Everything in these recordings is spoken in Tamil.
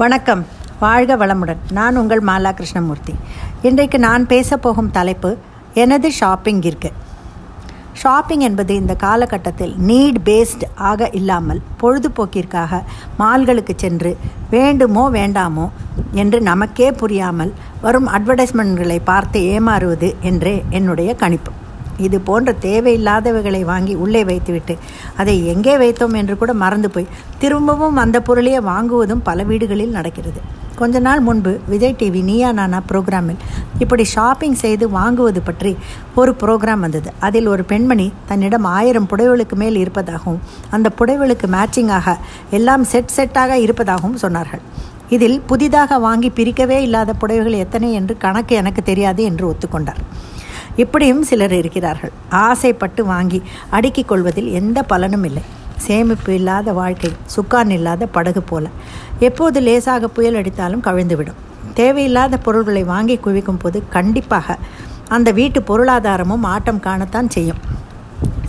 வணக்கம். வாழ்க வளமுடன். நான் உங்கள் மாலா கிருஷ்ணமூர்த்தி இன்றைக்கு நான் பேசப்போகும் தலைப்பு எனது ஷாப்பிங் இருக்கு. ஷாப்பிங் என்பது இந்த காலகட்டத்தில் நீட் பேஸ்ட் ஆக இல்லாமல் பொழுதுபோக்கிற்காக மால்களுக்கு சென்று வேண்டுமோ வேண்டாமோ என்று நமக்கே புரியாமல் வரும் அட்வர்டைஸ்மெண்ட்களை பார்த்து ஏமாறுவது என்றே என்னுடைய கணிப்பு. இது போன்ற தேவையில்லாதவைகளை வாங்கி உள்ளே வைத்துவிட்டு அதை எங்கே வைத்தோம் என்று கூட மறந்து போய் திரும்பவும் அந்த பொருளையே வாங்குவதும் பல வீடுகளில் நடக்கிறது. கொஞ்ச நாள் முன்பு விஜய் டிவி நீயா நானா ப்ரோக்ராமில் இப்படி ஷாப்பிங் செய்து வாங்குவது பற்றி ஒரு ப்ரோக்ராம் வந்தது. அதில் ஒரு பெண்மணி தன்னிடம் ஆயிரம் புடவைகளுக்கு மேல் இருப்பதாகவும் அந்த புடவைகளுக்கு மேட்சிங்காக எல்லாம் செட் செட்டாக இருப்பதாகவும் சொன்னார்கள். இதில் புதிதாக வாங்கி பிரிக்கவே இல்லாத புடவைகள் எத்தனை என்று கணக்கு எனக்கு தெரியாது என்று ஒத்துக்கொண்டார். இப்படியும் சிலர் இருக்கிறார்கள். ஆசைப்பட்டு வாங்கி அடுக்கிக் கொள்வதில் எந்த பலனும் இல்லை. சேமிப்பு இல்லாத வாழ்க்கை சுக்கான் இல்லாத படகு போல. எப்போது லேசாக புயல் அடித்தாலும் கவிழ்ந்துவிடும். தேவையில்லாத பொருள்களை வாங்கி குவிக்கும் போது கண்டிப்பாக அந்த வீட்டு பொருளாதாரமும் ஆட்டம் காணத்தான் செய்யும்.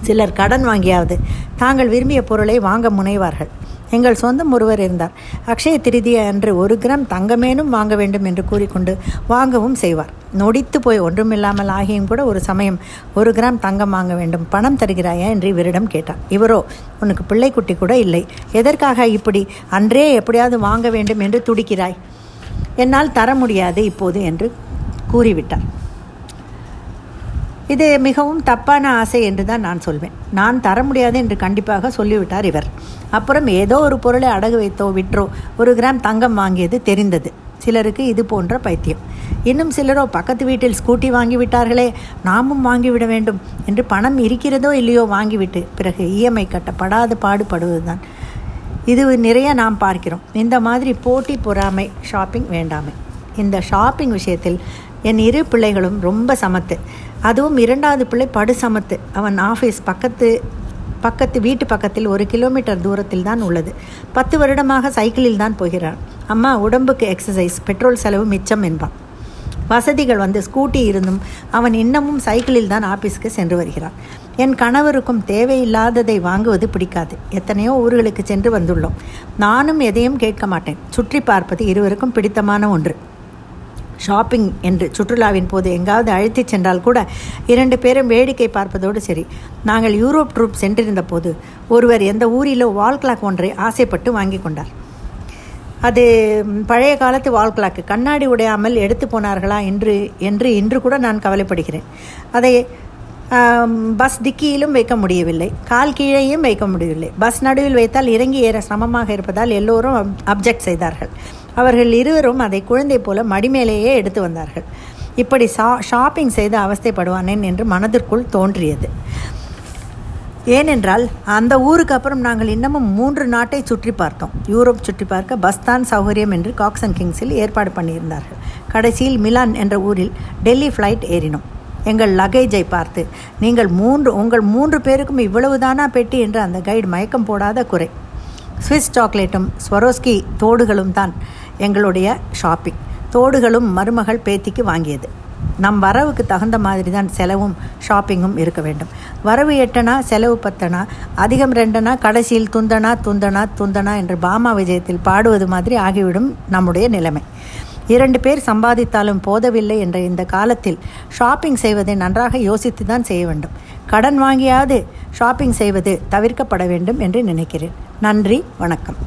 சிலர் கடன் வாங்கியாவது தாங்கள் விரும்பிய பொருளை வாங்க முனைவார்கள். எங்கள் சொந்தம் ஒருவர் இருந்தார். அக்ஷய திருதிய அன்று ஒரு கிராம் தங்கமேனும் வாங்க வேண்டும் என்று கூறிக்கொண்டு வாங்கவும் செய்வார். நொடித்து போய் ஒன்றுமில்லாமல் ஆகியும் கூட ஒரு சமயம் ஒரு கிராம் தங்கம் வாங்க வேண்டும். பணம் தருகிறாயா என்று இவரிடம் கேட்டார். இவரோ உனக்கு பிள்ளைக்குட்டி கூட இல்லை. எதற்காக இப்படி? அன்றே எப்படியாவது வாங்க வேண்டும் என்று துடிக்கிறாய். என்னால் தர முடியாது இப்போது என்று கூறிவிட்டார். இது மிகவும் தப்பான ஆசை என்று தான் நான் சொல்வேன். நான் தர முடியாது என்று கண்டிப்பாக சொல்லிவிட்டார் இவர். அப்புறம் ஏதோ ஒரு பொருளை அடகு வைத்தோ விற்றோ ஒரு கிராம் தங்கம் வாங்கியது தெரிந்தது. சிலருக்கு இது போன்ற பைத்தியம். இன்னும் சிலரோ பக்கத்து வீட்டில் ஸ்கூட்டி வாங்கிவிட்டார்களே நாமும் வாங்கிவிட வேண்டும் என்று பணம் இருக்கிறதோ இல்லையோ வாங்கிவிட்டு பிறகு இஎம்ஐ கட்டப்படாது பாடுபடுவதுதான். இது நிறைய நாம் பார்க்கிறோம். இந்த மாதிரி போட்டி பொறாமை ஷாப்பிங் வேண்டாமை. இந்த ஷாப்பிங் விஷயத்தில் என் இரு பிள்ளைகளும் ரொம்ப சமத்து. அதுவும் இரண்டாவது பிள்ளை படு சமத்து அவன் ஆஃபீஸ் பக்கத்து பக்கத்து வீட்டு பக்கத்தில் ஒரு கிலோமீட்டர் தூரத்தில் தான் உள்ளது. பத்து வருடமாக சைக்கிளில் தான் போகிறான். அம்மா உடம்புக்கு எக்ஸசைஸ் பெட்ரோல் செலவு மிச்சம் என்பான். வசதிகள் வந்து ஸ்கூட்டி இருந்தும் அவன் இன்னமும் சைக்கிளில் தான் ஆஃபீஸ்க்கு சென்று வருகிறான். என் கணவருக்கும் தேவையில்லாததை வாங்குவது பிடிக்காது. எத்தனையோ ஊர்களுக்கு சென்று வந்துள்ளோம். நானும் எதையும் கேட்க மாட்டேன். சுற்றி பார்ப்பது இருவருக்கும் பிடித்தமான ஒன்று. ஷாப்பிங் என்று சுற்றுலாவின் போது எங்காவது அழைத்துச் சென்றால் கூட இரண்டு பேரும் வேடிக்கை பார்ப்பதோடு சரி. நாங்கள் யூரோப் ட்ரூப் சென்றிருந்த போது ஒருவர் எந்த ஊரிலோ வால் கிளாக் ஒன்றை ஆசைப்பட்டு வாங்கி கொண்டார். அது பழைய காலத்து வால் கிளாக்கு. கண்ணாடி உடையாமல் எடுத்து போனார்களா என்று என்று இன்று கூட நான் கவலைப்படுகிறேன். அதை பஸ் டிக்கியிலும் வைக்க முடியவில்லை. கால் கீழேயும் வைக்க முடியவில்லை. பஸ் நடுவில் வைத்தால் இறங்கி ஏற சிரமமாக இருப்பதால் எல்லோரும் அப்ஜெக்ட் செய்தார்கள். அவர்கள் இருவரும் அதை குழந்தை போல மடிமேலேயே எடுத்து வந்தார்கள். இப்படி ஷா ஷாப்பிங் செய்து அவஸ்தைப்படுவானேன் என்று மனதிற்குள் தோன்றியது. ஏனென்றால் அந்த ஊருக்கு அப்புறம் நாங்கள் இன்னமும் மூன்று நாட்டை சுற்றி பார்த்தோம். யூரோப் சுற்றி பார்க்க பஸ் தான் சௌகரியம் என்று காக்சன் கிங்ஸில் ஏற்பாடு பண்ணியிருந்தார்கள். கடைசியில் மிலான் என்ற ஊரில் டெல்லி ஃப்ளைட் ஏறினோம். எங்கள் லகேஜை பார்த்து நீங்கள் மூன்று உங்கள் மூன்று பேருக்கும் இவ்வளவுதானா பெட்டி? என்று அந்த கைடு மயக்கம் போடாத குறை. ஸ்விஸ் சாக்லேட்டும் ஸ்வரோஸ்கி தோடுகளும் தான் எங்களுடைய ஷாப்பிங் தோடுகளும் மருமகள் பேத்திக்கு வாங்கியது. நம் வரவுக்கு தகுந்த மாதிரி தான் செலவும் ஷாப்பிங்கும் இருக்க வேண்டும். வரவு எட்டனா செலவு பத்தனா அதிகம் ரெண்டனா கடைசியில் துந்தனா துந்தனா துந்தனா என்று பாமா விஜயத்தில் பாடுவது மாதிரி ஆகிவிடும் நம்முடைய நிலைமை. இரண்டு பேர் சம்பாதித்தாலும் போதவில்லை என்ற இந்த காலத்தில் ஷாப்பிங் செய்வதை நன்றாக யோசித்து தான் செய்ய வேண்டும். கடன் வாங்கியாவது ஷாப்பிங் செய்வது தவிர்க்கப்பட வேண்டும் என்று நினைக்கிறேன். நன்றி வணக்கம்.